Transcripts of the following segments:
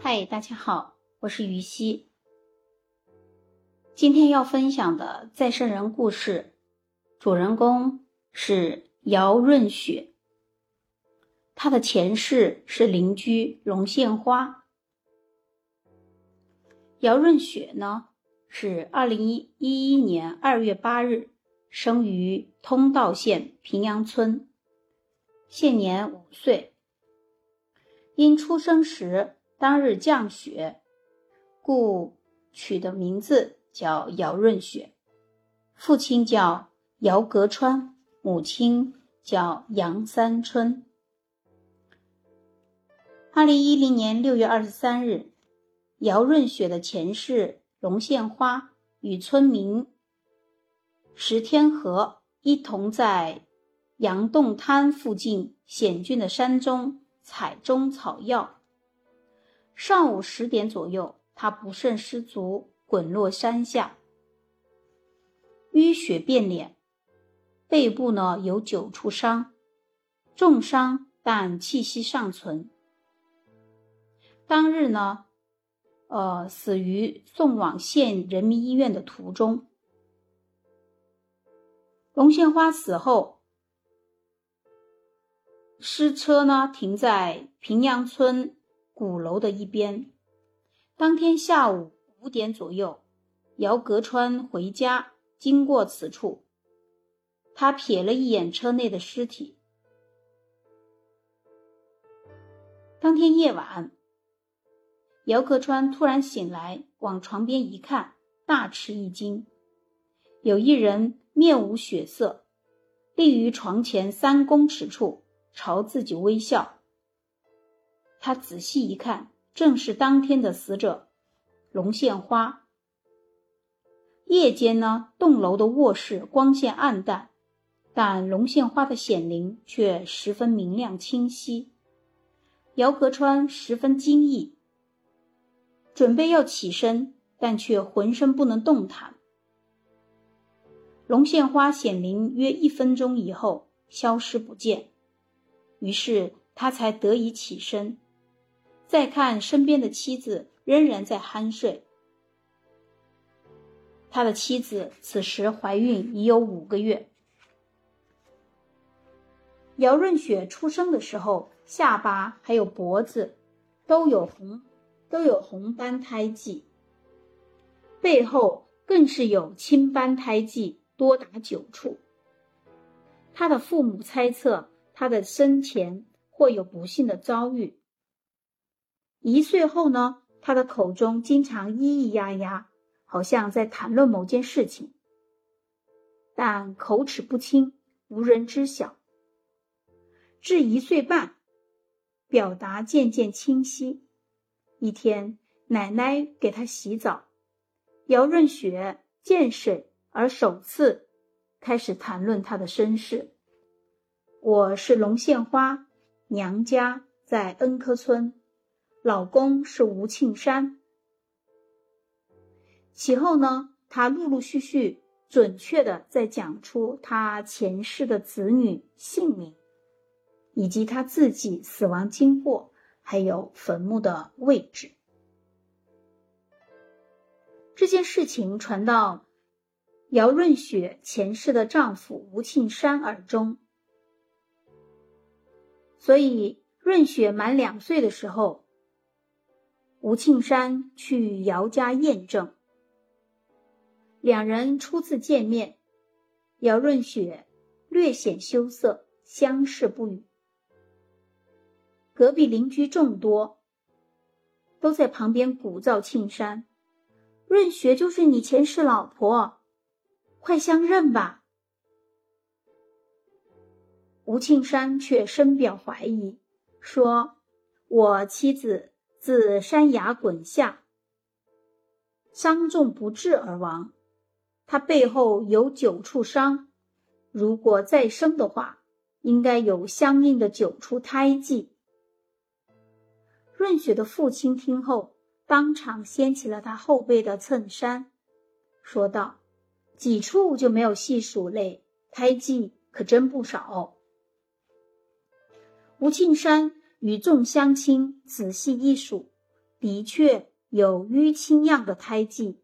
嗨，大家好，我是于西。今天要分享的再生人故事，主人公是姚润雪，他的前世是邻居龙献花。姚润雪呢，是二零一一年二月八日生于通道县平阳村，现年五岁。因出生时当日降雪，故取的名字叫姚润雪。父亲叫姚格川，母亲叫杨三春。二零一零年六月二十三日，姚润雪的前世龙献花与村民石天和一同在杨洞滩附近险峻的山中。采中草药。上午十点左右，他不慎失足，滚落山下，淤血遍脸，背部呢有九处伤，重伤但气息尚存。当日呢，呃，死于送往县人民医院的途中。龙献花死后。尸车呢停在平阳村鼓楼的一边。当天下午五点左右，姚格川回家经过此处，他瞥了一眼车内的尸体。当天夜晚，姚格川突然醒来，往床边一看，大吃一惊，有一人面无血色，立于床前三公尺处。朝自己微笑。他仔细一看，正是当天的死者龙献花。夜间呢，栋楼的卧室光线暗淡，但龙献花的显灵却十分明亮清晰。姚格川十分惊异，准备要起身，但却浑身不能动弹。龙献花显灵约一分钟以后消失不见。于是他才得以起身，再看身边的妻子仍然在酣睡。他的妻子此时怀孕已有五个月。姚润雪出生的时候，下巴还有脖子都有红，都有红斑胎记，背后更是有青斑胎记多达九处。他的父母猜测。他的生前或有不幸的遭遇。一岁后呢，他的口中经常咿咿呀呀，好像在谈论某件事情，但口齿不清，无人知晓。至一岁半，表达渐渐清晰。一天，奶奶给他洗澡，姚润雪见水而首次开始谈论他的身世。我是龙献花，娘家在恩科村，老公是吴庆山。其后呢，他陆陆续续准确的在讲出他前世的子女姓名，以及他自己死亡经过，还有坟墓的位置。这件事情传到姚润雪前世的丈夫吴庆山耳中。所以，润雪满两岁的时候，吴庆山去姚家验证。两人初次见面，姚润雪略显羞涩，相视不语。隔壁邻居众多，都在旁边鼓噪庆山：“润雪就是你前世老婆，快相认吧！”吴庆山却深表怀疑，说：“我妻子自山崖滚下，伤重不治而亡。他背后有九处伤，如果再生的话，应该有相应的九处胎记。”润雪的父亲听后，当场掀起了他后背的衬衫，说道：“几处就没有细数嘞，胎记可真不少。”吴庆山与众乡亲仔细一数，的确有淤青样的胎记，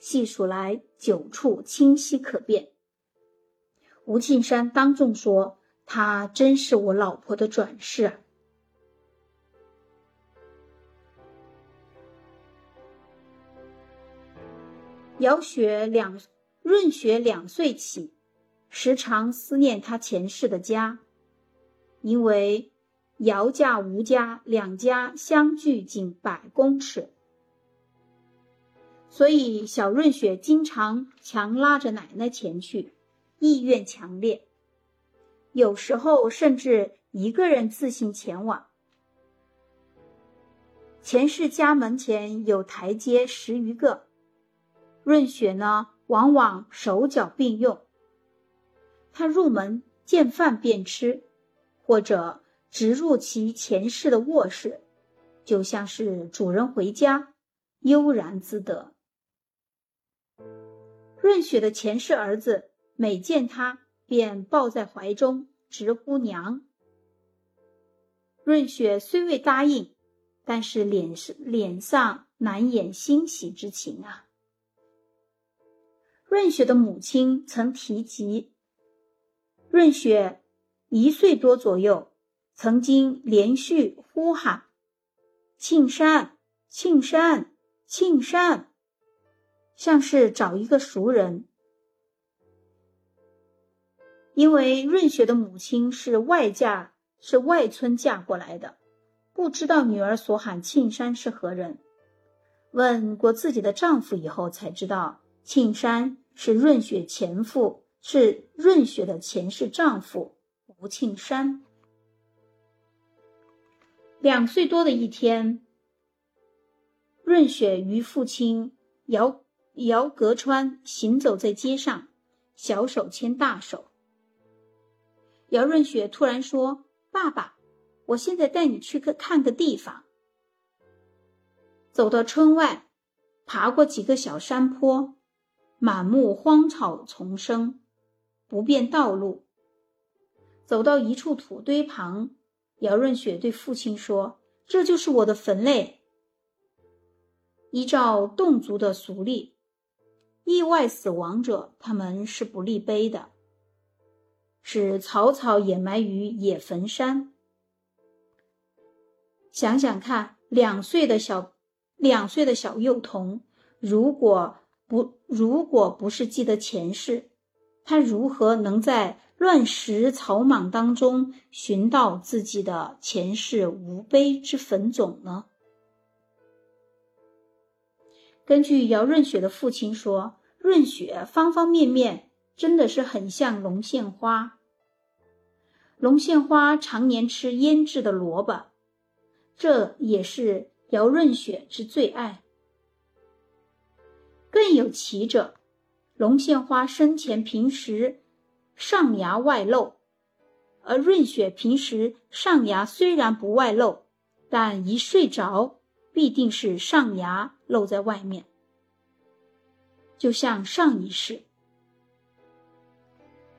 细数来九处清晰可辨。吴庆山当众说：“她真是我老婆的转世。”姚雪两润雪两岁起，时常思念她前世的家，因为姚家、吴家两家相距仅百公尺，所以小润雪经常强拉着奶奶前去，意愿强烈，有时候甚至一个人自行前往。前世家门前有台阶十余个。润雪呢，往往手脚并用。他入门见饭便吃，或者直入其前世的卧室，就像是主人回家，悠然自得。润雪的前世儿子每见他，便抱在怀中，直呼娘。润雪虽未答应，但是脸是脸上难掩欣喜之情啊。润雪的母亲曾提及，润雪一岁多左右，曾经连续呼喊“庆山，庆山，庆山”，像是找一个熟人。因为润雪的母亲是外嫁，是外村嫁过来的，不知道女儿所喊庆山是何人。问过自己的丈夫以后，才知道。庆山是润雪前夫，是润雪的前世丈夫吴庆山。两岁多的一天，润雪与父亲姚姚格川行走在街上，小手牵大手。姚润雪突然说：“爸爸，我现在带你去个看个地方。”走到村外，爬过几个小山坡。满目荒草丛生，不便道路。走到一处土堆旁，姚润雪对父亲说：“这就是我的坟嘞。”依照侗族的俗例，意外死亡者他们是不立碑的，是草草掩埋于野坟山。想想看，两岁的小两岁的小幼童，如果。不，如果不是记得前世，他如何能在乱石草莽当中寻到自己的前世无碑之坟冢呢？根据姚润雪的父亲说，润雪方方面面真的是很像龙献花。龙献花常年吃腌制的萝卜，这也是姚润雪之最爱。更有奇者，龙献花生前平时上牙外露，而润雪平时上牙虽然不外露，但一睡着必定是上牙露在外面，就像上一世。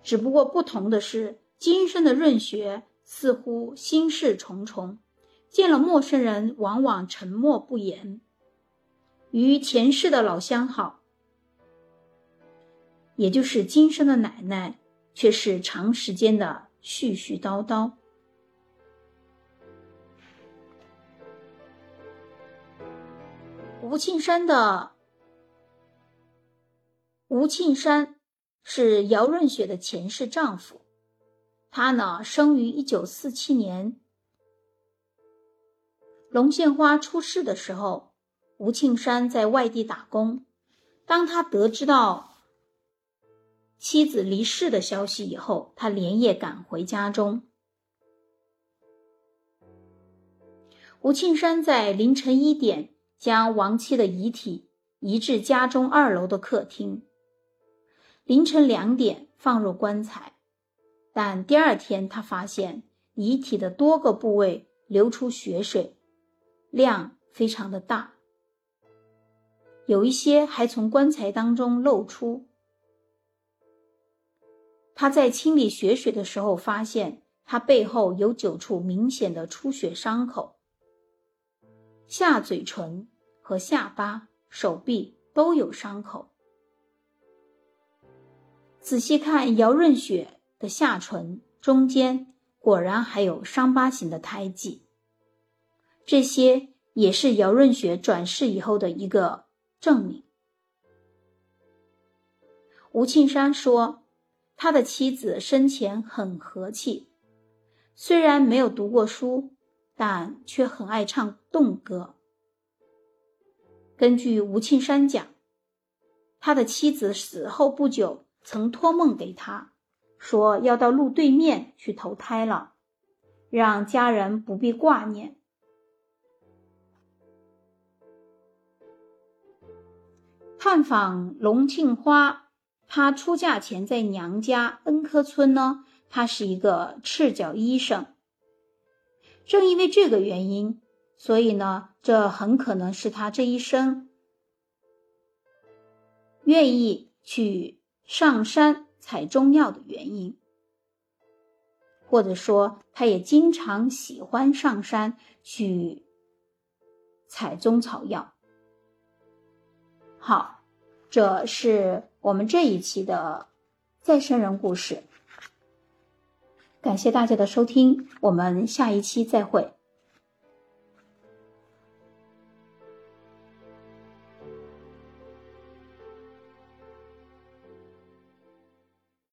只不过不同的是，今生的润雪似乎心事重重，见了陌生人往往沉默不言。与前世的老相好，也就是今生的奶奶，却是长时间的絮絮叨叨。吴庆山的吴庆山是姚润雪的前世丈夫，他呢生于一九四七年。龙献花出世的时候。吴庆山在外地打工，当他得知到妻子离世的消息以后，他连夜赶回家中。吴庆山在凌晨一点将亡妻的遗体移至家中二楼的客厅，凌晨两点放入棺材，但第二天他发现遗体的多个部位流出血水，量非常的大。有一些还从棺材当中露出。他在清理血水的时候，发现他背后有九处明显的出血伤口。下嘴唇和下巴、手臂都有伤口。仔细看姚润雪的下唇中间，果然还有伤疤型的胎记。这些也是姚润雪转世以后的一个证明。吴庆山说，他的妻子生前很和气，虽然没有读过书，但却很爱唱动歌。根据吴庆山讲，他的妻子死后不久，曾托梦给他，说要到路对面去投胎了，让家人不必挂念。探访龙庆花。她出嫁前在娘家恩科村呢，她是一个赤脚医生。正因为这个原因，所以呢，这很可能是他这一生愿意去上山采中药的原因，或者说，他也经常喜欢上山去采中草药。好，这是。我们这一期的再生人故事，感谢大家的收听，我们下一期再会。